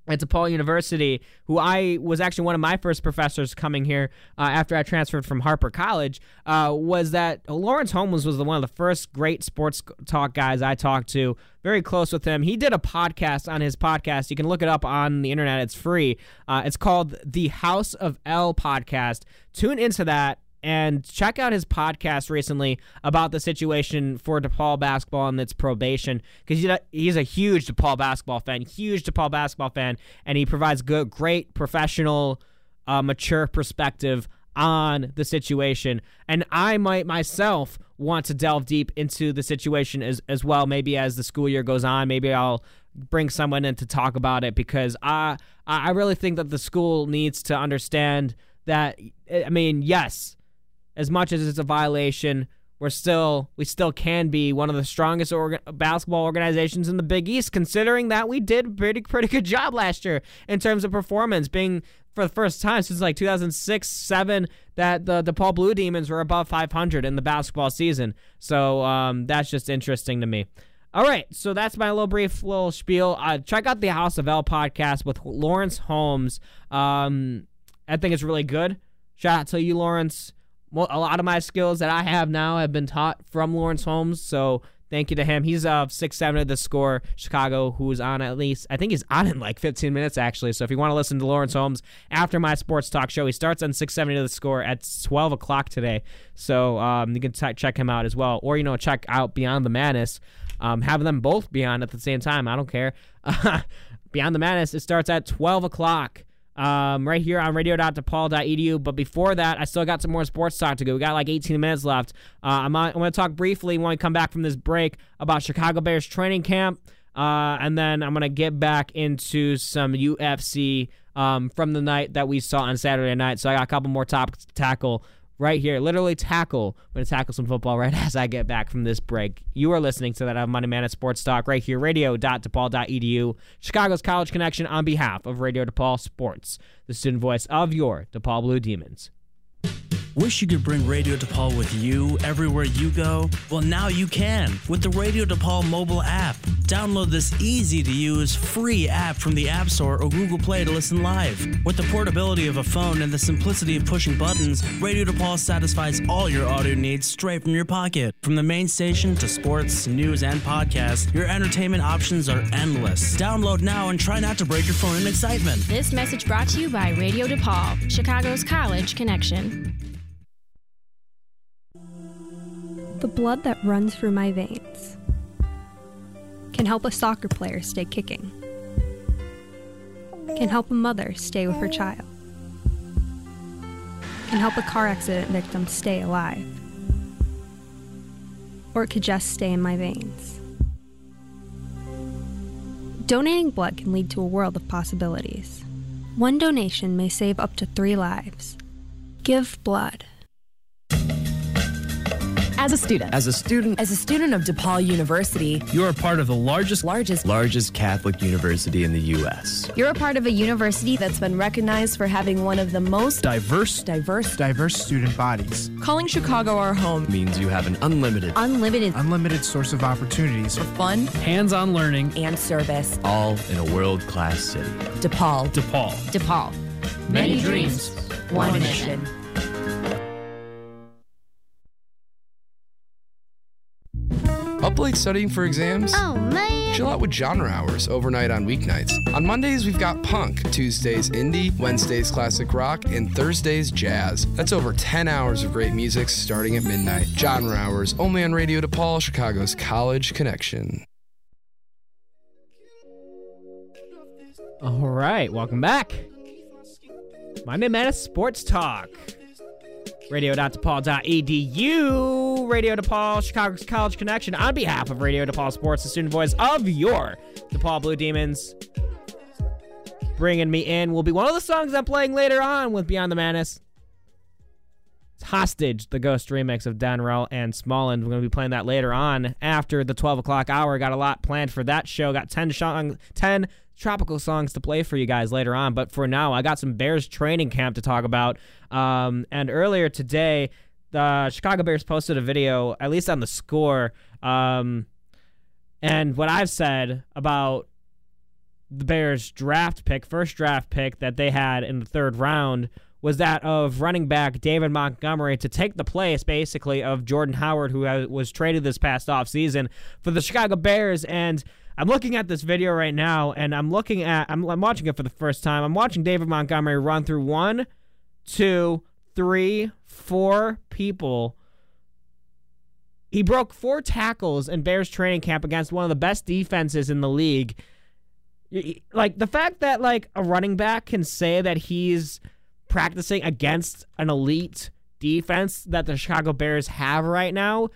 at DePaul University, who I was actually one of my first professors coming here uh, after I transferred from Harper College, uh, was that Lawrence Holmes was the, one of the first great sports talk guys I talked to. Very close with him. He did a podcast on his podcast. You can look it up on the internet. It's free. Uh, it's called the House of L podcast. Tune into that and check out his podcast recently about the situation for DePaul basketball and its probation because he's a huge DePaul basketball fan, huge DePaul basketball fan, and he provides good, great professional, uh, mature perspective on the situation. And I might myself want to delve deep into the situation as as well. Maybe as the school year goes on, maybe I'll bring someone in to talk about it because I I really think that the school needs to understand that. I mean, yes as much as it's a violation, we're still we still can be one of the strongest orga- basketball organizations in the Big East, considering that we did pretty pretty good job last year in terms of performance, being for the first time since like 2006 7 that the the Paul Blue Demons were above 500 in the basketball season. So um, that's just interesting to me. All right, so that's my little brief little spiel. Uh, check out the House of L podcast with Lawrence Holmes. Um, I think it's really good. Shout out to you, Lawrence a lot of my skills that I have now have been taught from Lawrence Holmes. So thank you to him. He's uh six seven of the score Chicago, who's on at least I think he's on in like 15 minutes actually. So if you want to listen to Lawrence Holmes after my sports talk show, he starts on six seventy of the score at 12 o'clock today. So um, you can t- check him out as well, or you know check out Beyond the Madness. Um, have them both be on at the same time. I don't care. Beyond the Madness, it starts at 12 o'clock um, right here on radio.depaul.edu. But before that, I still got some more sports talk to go. We got like 18 minutes left. Uh, I'm, I'm going to talk briefly when we come back from this break about Chicago Bears training camp. Uh, and then I'm going to get back into some UFC um, from the night that we saw on Saturday night. So I got a couple more topics to tackle right here. Literally tackle. I'm going to tackle some football right as I get back from this break. You are listening to that uh, on Monday Madness Sports Talk right here, radio.depaul.edu, Chicago's College Connection on behalf of Radio DePaul Sports, the student voice of your DePaul Blue Demons. Wish you could bring Radio DePaul with you everywhere you go? Well, now you can with the Radio DePaul mobile app. Download this easy to use free app from the App Store or Google Play to listen live. With the portability of a phone and the simplicity of pushing buttons, Radio DePaul satisfies all your audio needs straight from your pocket. From the main station to sports, news, and podcasts, your entertainment options are endless. Download now and try not to break your phone in excitement. This message brought to you by Radio DePaul, Chicago's college connection. The blood that runs through my veins can help a soccer player stay kicking, can help a mother stay with her child, can help a car accident victim stay alive, or it could just stay in my veins. Donating blood can lead to a world of possibilities. One donation may save up to three lives. Give blood. As a student. As a student. As a student of DePaul University. You're a part of the largest, largest, largest Catholic university in the U.S. You're a part of a university that's been recognized for having one of the most diverse, diverse, diverse student bodies. Calling Chicago our home means you have an unlimited, unlimited, unlimited source of opportunities for fun, hands-on learning, and service. All in a world-class city. DePaul. DePaul. DePaul. Many, Many dreams, one, one mission. mission. Up late studying for exams? Oh, man. Chill out with genre hours overnight on weeknights. On Mondays, we've got punk, Tuesdays, indie, Wednesdays, classic rock, and Thursdays, jazz. That's over 10 hours of great music starting at midnight. Genre hours only on Radio DePaul, Chicago's College Connection. All right, welcome back. Monday Madness Sports Talk radio.depaul.edu, Radio DePaul, Chicago's College Connection, on behalf of Radio DePaul Sports, the student voice of your DePaul Blue Demons. Bringing me in will be one of the songs I'm playing later on with Beyond the Madness. It's Hostage, the Ghost remix of Denrell and Smallland. We're going to be playing that later on after the 12 o'clock hour. Got a lot planned for that show. Got 10, song, 10 tropical songs to play for you guys later on. But for now, I got some Bears training camp to talk about. Um, and earlier today, the Chicago Bears posted a video, at least on the score. Um, and what I've said about the Bears draft pick, first draft pick that they had in the third round, was that of running back David Montgomery to take the place, basically, of Jordan Howard, who was traded this past offseason for the Chicago Bears. And I'm looking at this video right now, and I'm looking at, I'm, I'm watching it for the first time. I'm watching David Montgomery run through one, two, three, four people. He broke four tackles in Bears training camp against one of the best defenses in the league. Like the fact that like a running back can say that he's practicing against an elite defense that the Chicago Bears have right now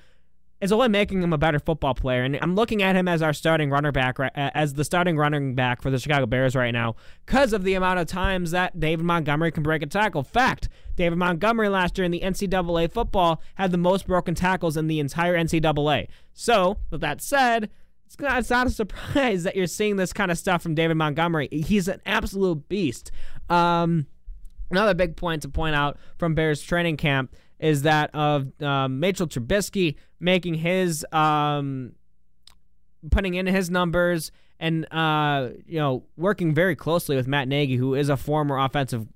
is only making him a better football player. And I'm looking at him as our starting runner back, as the starting running back for the Chicago Bears right now, because of the amount of times that David Montgomery can break a tackle. Fact: David Montgomery last year in the NCAA football had the most broken tackles in the entire NCAA. So, with that said. It's not, it's not a surprise that you're seeing this kind of stuff from David Montgomery. He's an absolute beast. Um, another big point to point out from Bears training camp is that of um, Mitchell Trubisky making his um, putting in his numbers and uh, you know working very closely with Matt Nagy, who is a former offensive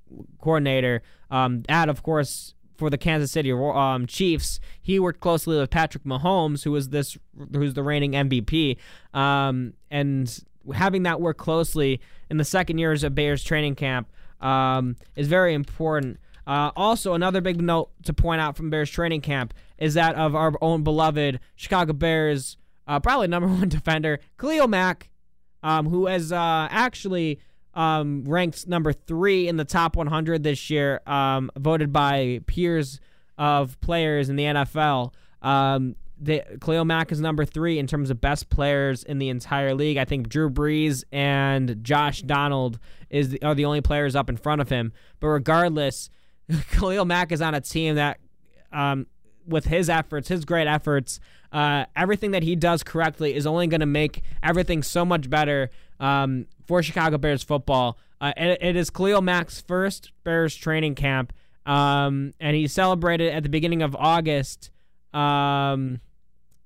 coordinator. Um, at of course for the Kansas City um, Chiefs, he worked closely with Patrick Mahomes, who was this who's the reigning MVP, um, and having that work closely in the second years of Bears training camp um, is very important. Uh, also, another big note to point out from Bears training camp is that of our own beloved Chicago Bears, uh, probably number one defender, Khalil Mack, um, who has uh, actually um, ranked number three in the top 100 this year, um, voted by peers of players in the NFL. Um, the, Mack is number three in terms of best players in the entire league. I think Drew Brees and Josh Donald is the, are the only players up in front of him. But regardless, Khalil Mack is on a team that, um, with his efforts, his great efforts, uh, everything that he does correctly is only going to make everything so much better um, for Chicago Bears football. Uh, it, it is Khalil Mack's first Bears training camp Um, and he celebrated at the beginning of August. Um,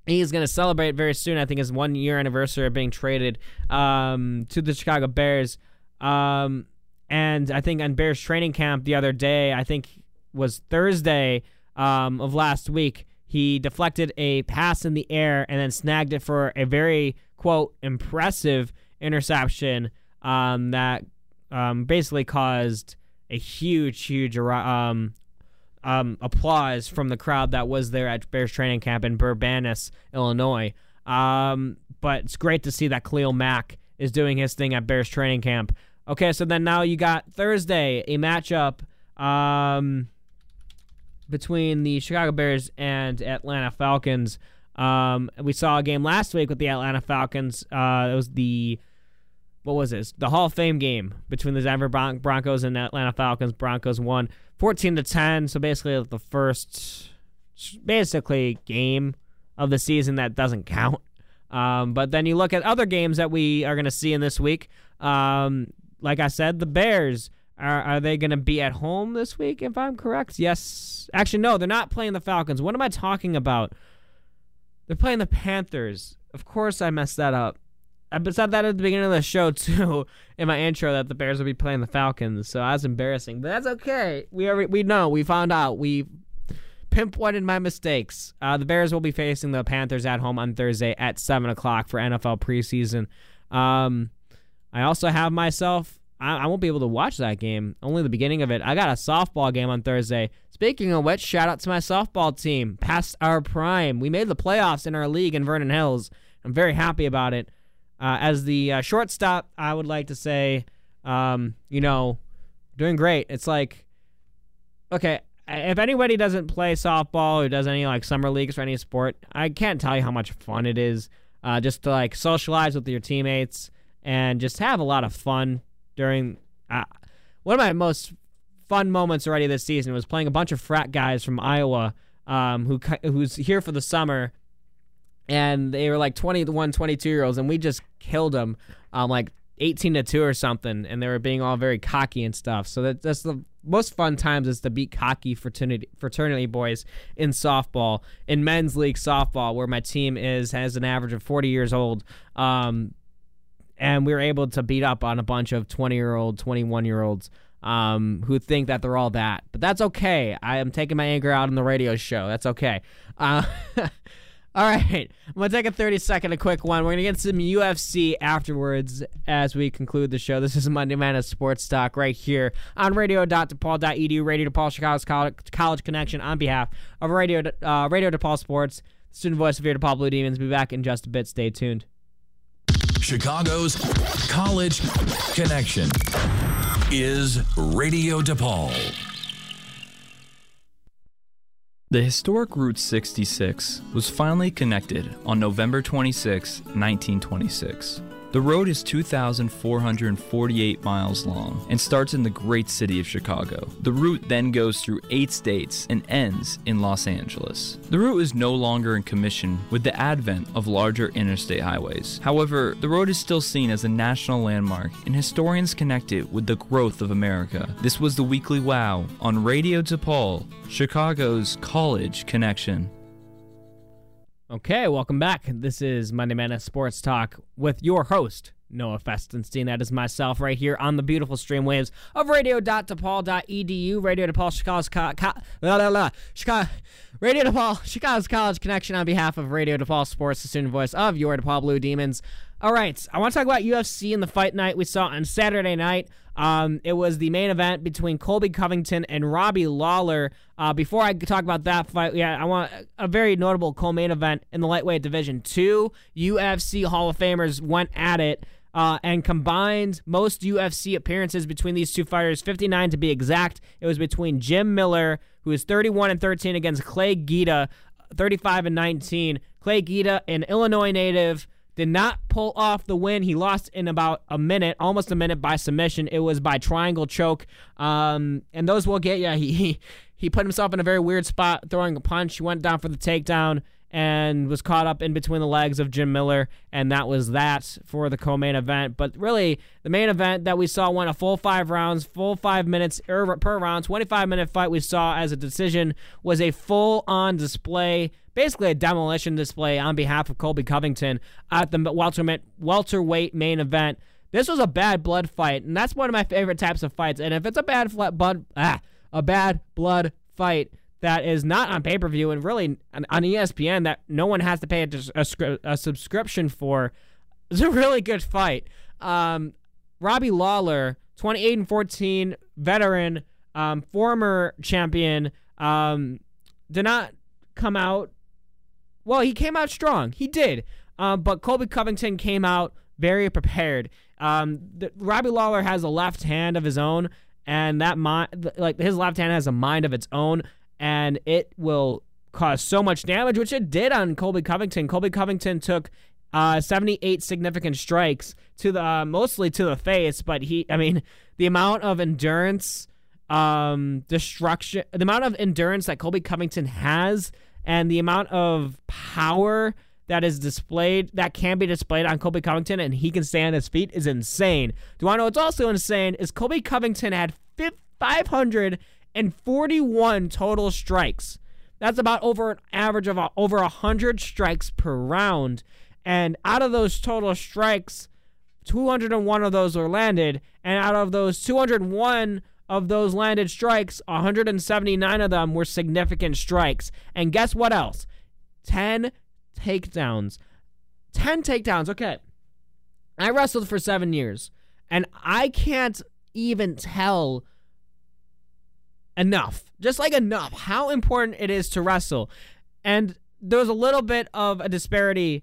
he's going to celebrate very soon. I think his one year anniversary of being traded um, to the Chicago Bears. Um, and I think on Bears training camp the other day, I think was Thursday um, of last week, he deflected a pass in the air and then snagged it for a very quote impressive interception um, that um, basically caused a huge, huge um, um, applause from the crowd that was there at Bears training camp in Bourbonnais, Illinois. Um, but it's great to see that Khalil Mack is doing his thing at Bears training camp. Okay, so then now you got Thursday, a matchup um, between the Chicago Bears and Atlanta Falcons. Um, we saw a game last week with the Atlanta Falcons. Uh, it was the what was this? The Hall of Fame game between the Denver Bron- Broncos and the Atlanta Falcons. Broncos won 14 to 10. So basically, the first basically game of the season that doesn't count. Um, but then you look at other games that we are going to see in this week. Um, like I said, the Bears are, are they going to be at home this week? If I'm correct, yes. Actually, no, they're not playing the Falcons. What am I talking about? They're playing the Panthers. Of course, I messed that up. I said that at the beginning of the show too in my intro that the Bears would be playing the Falcons, so that's embarrassing. But that's okay. We we know we found out we pinpointed my mistakes. Uh, the Bears will be facing the Panthers at home on Thursday at seven o'clock for NFL preseason. Um, I also have myself. I, I won't be able to watch that game. Only the beginning of it. I got a softball game on Thursday. Speaking of which, shout out to my softball team, past our prime. We made the playoffs in our league in Vernon Hills. I'm very happy about it. Uh, as the uh, shortstop, I would like to say, um, you know, doing great. It's like, okay, if anybody doesn't play softball or does any like summer leagues or any sport, I can't tell you how much fun it is uh, just to like socialize with your teammates and just have a lot of fun during. Uh, one of my most fun moments already this season was playing a bunch of frat guys from Iowa um, who who's here for the summer and they were like 21, 22 year olds, and we just killed them, um, like 18 to 2 or something, and they were being all very cocky and stuff. So that, that's the most fun times is to beat cocky fraternity fraternity boys in softball, in men's league softball, where my team is has an average of 40 years old. Um, and we were able to beat up on a bunch of 20 year old, 21 year olds um, who think that they're all that. But that's okay. I am taking my anger out on the radio show. That's okay. Uh, All right, I'm gonna take a 30 second, a quick one. We're gonna get some UFC afterwards as we conclude the show. This is Monday Madness Sports Talk right here on radio.depaul.edu, Radio DePaul Chicago's College, College Connection on behalf of Radio uh, Radio DePaul Sports, student voice of your DePaul Blue Demons. Be back in just a bit. Stay tuned. Chicago's College Connection is Radio DePaul. The historic Route 66 was finally connected on November 26, 1926. The road is 2,448 miles long and starts in the great city of Chicago. The route then goes through eight states and ends in Los Angeles. The route is no longer in commission with the advent of larger interstate highways. However, the road is still seen as a national landmark and historians connect it with the growth of America. This was the Weekly Wow on Radio DePaul, Chicago's College Connection. Okay, welcome back. This is Monday Madness Sports Talk with your host, Noah Festenstein. That is myself right here on the beautiful stream waves of radio.depaul.edu, Radio DePaul, Chicago's co- co- la, la, la, Chicago, Radio DePaul, Chicago's College Connection on behalf of Radio DePaul Sports, the student voice of your DePaul Blue Demons. All right, I want to talk about UFC and the fight night we saw on Saturday night. Um, it was the main event between Colby Covington and Robbie Lawler. Uh, before I talk about that fight, yeah, I want a very notable co-main event in the lightweight division. Two UFC Hall of Famers went at it. Uh, and combined most UFC appearances between these two fighters, 59 to be exact. It was between Jim Miller, who is 31 and 13, against Clay Guida, 35 and 19. Clay Guida, an Illinois native, did not pull off the win. He lost in about a minute, almost a minute by submission. It was by triangle choke. Um, and those will get you. He, he he put himself in a very weird spot throwing a punch. He went down for the takedown and was caught up in between the legs of Jim Miller, and that was that for the co-main event. But really, the main event that we saw went a full five rounds, full five minutes er, per round, 25 minute fight. We saw as a decision was a full-on display, basically a demolition display on behalf of Colby Covington at the welterweight welterweight main event. This was a bad blood fight, and that's one of my favorite types of fights. And if it's a bad blood, ah, a bad blood fight that is not on pay per view and really on ESPN that no one has to pay a, a, a subscription for. It's a really good fight. Um, Robbie Lawler, 28 and 14, veteran, um, former champion, um, did not come out. Well, he came out strong. He did. Um, but Colby Covington came out very prepared. Um, the, Robbie Lawler has a left hand of his own, and that mind, like his left hand has a mind of its own and it will cause so much damage, which it did on Colby Covington. Colby Covington took uh, 78 significant strikes to the uh, mostly to the face, but he, I mean, the amount of endurance, um, destruction, the amount of endurance that Colby Covington has, and the amount of power that is displayed that can be displayed on Colby Covington, and he can stay on his feet is insane. Do I know what's also insane is Colby Covington had 541 total strikes. That's about over an average of over 100 strikes per round. And out of those total strikes, 201 of those were landed. And out of those 201 of those landed strikes, 179 of them were significant strikes. And guess what else? 10 takedowns. 10 takedowns. Okay. I wrestled for seven years, and I can't even tell enough, just like enough, how important it is to wrestle. And there was a little bit of a disparity,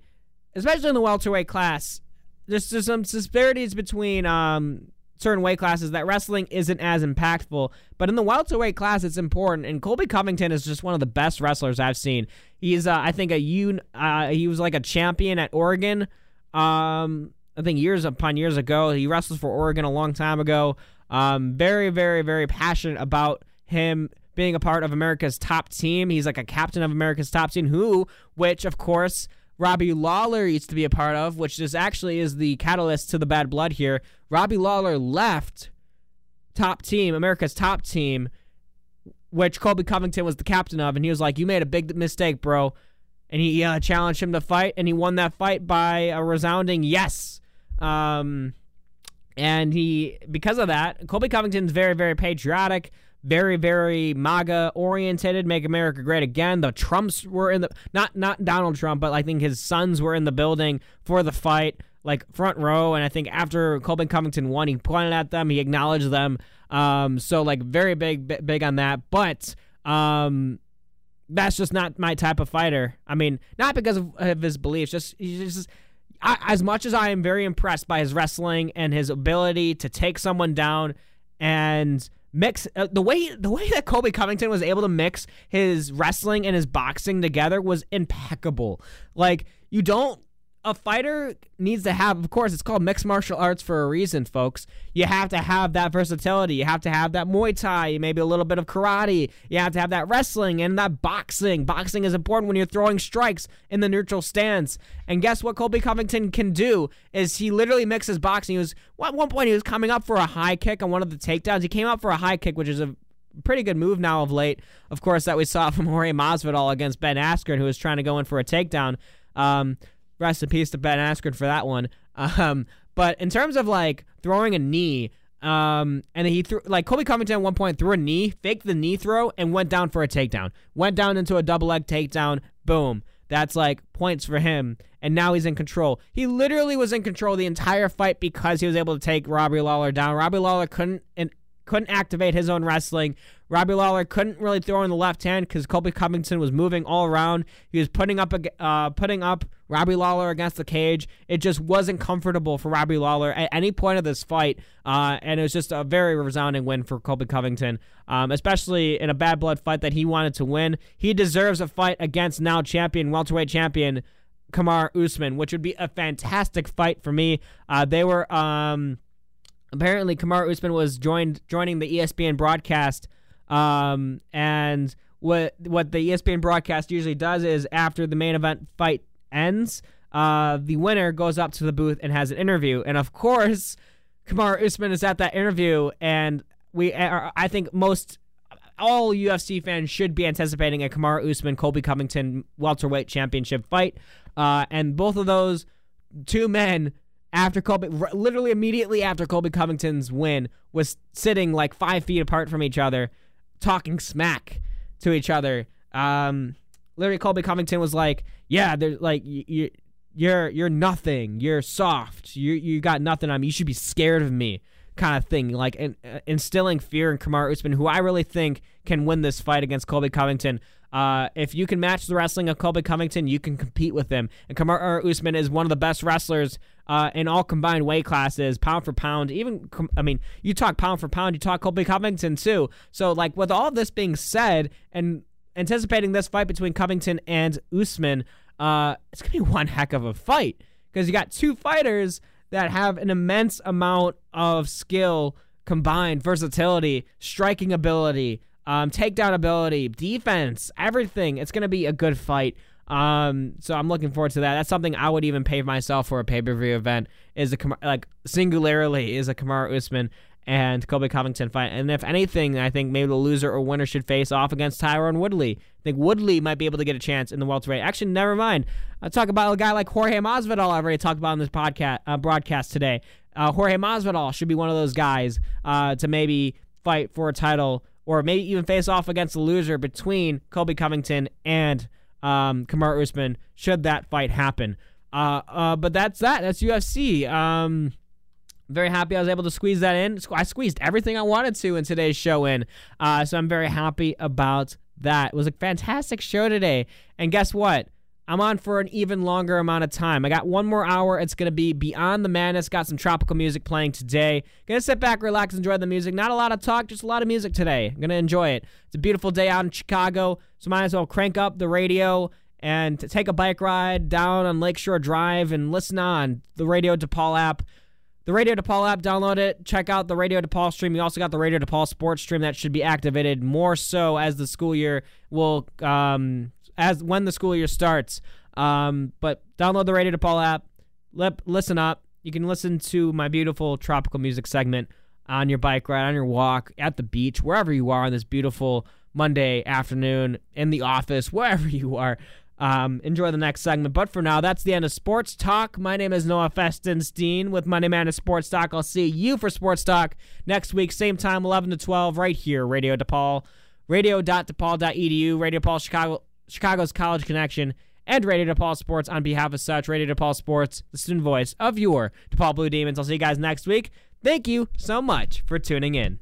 especially in the welterweight class. There's, some disparities between um, certain weight classes that wrestling isn't as impactful. But in the welterweight class, it's important. And Colby Covington is just one of the best wrestlers I've seen. He's, uh, I think, a un, uh, he was like a champion at Oregon. Um, I think years upon years ago, he wrestled for Oregon a long time ago. Um, very, very, very passionate about him being a part of America's top team. He's like a captain of America's top team, who, which of course, Robbie Lawler used to be a part of, which is actually is the catalyst to the bad blood here. Robbie Lawler left top team, America's top team, which Colby Covington was the captain of, and he was like, "You made a big mistake, bro." And he uh, challenged him to fight, and he won that fight by a resounding yes. Um, and he, because of that, Colby Covington's very, very patriotic very, very MAGA oriented, make America great again. The Trumps were in the not not Donald Trump, but I think his sons were in the building for the fight, like front row. And I think after Colby Covington won, he pointed at them, he acknowledged them. Um, so like very big, big on that. But um, that's just not my type of fighter. I mean, not because of, of his beliefs, just he's just. I, as much as I am very impressed by his wrestling and his ability to take someone down and mix uh, the way the way that Colby Covington was able to mix his wrestling and his boxing together was impeccable. Like you don't a fighter needs to have of course it's called mixed martial arts for a reason folks. You have to have that versatility. You have to have that muay thai maybe a little bit of karate. You have to have that wrestling and that boxing. Boxing is important when you're throwing strikes in the neutral stance. And guess what colby covington can do is he literally mixes boxing. He was at one point he was coming up for a high kick on one of the takedowns. He came up for a high kick which is a pretty good move now of late. Of course that we saw from Jorge Masvidal against Ben Askren who was trying to go in for a takedown. Um, Rest in peace to Ben Askren for that one. Um, but in terms of like throwing a knee, um, and he threw like Colby Covington at one point threw a knee, faked the knee throw, and went down for a takedown. Went down into a double leg takedown. Boom. That's like points for him. And now he's in control. He literally was in control the entire fight because he was able to take Robbie Lawler down. Robbie Lawler couldn't and couldn't activate his own wrestling. Robbie Lawler couldn't really throw in the left hand because Colby Covington was moving all around. He was putting up uh, putting up Robbie Lawler against the cage. It just wasn't comfortable for Robbie Lawler at any point of this fight, uh, and it was just a very resounding win for Colby Covington, um, especially in a bad blood fight that he wanted to win. He deserves a fight against now champion welterweight champion Kamaru Usman, which would be a fantastic fight for me. Uh, they were. Um, apparently Kamaru Usman was joined joining the ESPN broadcast um, and what what the ESPN broadcast usually does is after the main event fight ends, uh, the winner goes up to the booth and has an interview, and of course, Kamaru Usman is at that interview, and we are, I think most all UFC fans should be anticipating a Kamaru Usman Colby Covington welterweight championship fight, uh, and both of those two men after Colby, literally immediately after Colby Covington's win, was sitting like five feet apart from each other, talking smack to each other. Um, literally, Colby Covington was like, "Yeah, there's like you, you're you're nothing. You're soft. You you got nothing on me. You should be scared of me." Kind of thing, like in, uh, instilling fear in Kamaru Usman, who I really think can win this fight against Colby Covington. Uh, if you can match the wrestling of Colby Covington, you can compete with him. And Kamaru Usman is one of the best wrestlers uh, in all combined weight classes, pound for pound. Even, I mean, you talk pound for pound, you talk Colby Covington too. So, like, with all this being said, and anticipating this fight between Covington and Usman, uh, it's gonna be one heck of a fight because you got two fighters that have an immense amount of skill combined, versatility, striking ability, um, takedown ability, defense, everything. It's gonna be a good fight. Um, so I'm looking forward to that. That's something I would even pay myself for a pay per view event. Is a like singularly is a Kamaru Usman and Colby Covington fight. And if anything, I think maybe the loser or winner should face off against Tyron Woodley. I think Woodley might be able to get a chance in the welterweight. Actually, never mind. I'll talk about a guy like Jorge Masvidal. I already talked about in this podcast uh, broadcast today. Uh, Jorge Masvidal should be one of those guys uh, to maybe fight for a title or maybe even face off against the loser between Colby Covington and um, Kamaru Usman should that fight happen. Uh, uh, but that's that. That's UFC. Um, very happy I was able to squeeze that in. I squeezed everything I wanted to in today's show in. Uh, so I'm very happy about that. It was a fantastic show today. And guess what? I'm on for an even longer amount of time. I got one more hour. It's going to be Beyond the Madness. Got some tropical music playing today. Gonna sit back, relax, enjoy the music. Not a lot of talk, just a lot of music today. I'm gonna enjoy it. It's a beautiful day out in Chicago, so might as well crank up the radio and take a bike ride down on Lakeshore Drive and listen on the Radio DePaul app. The Radio DePaul app, download it. Check out the Radio DePaul stream. You also got the Radio DePaul sports stream that should be activated more so as the school year will, um, as when the school year starts. Um, but download the Radio DePaul app. Lip, listen up. You can listen to my beautiful tropical music segment on your bike ride, on your walk, at the beach, wherever you are on this beautiful Monday afternoon, in the office, wherever you are. Um, enjoy the next segment. But for now, that's the end of Sports Talk. My name is Noah Festenstein with Monday Madness Sports Talk. I'll see you for Sports Talk next week, same time, 11 to 12, right here, Radio DePaul, radio.depaul.edu, Radio DePaul Chicago, Chicago's College Connection, and Radio DePaul Sports on behalf of such, Radio DePaul Sports, the student voice of your DePaul Blue Demons. I'll see you guys next week. Thank you so much for tuning in.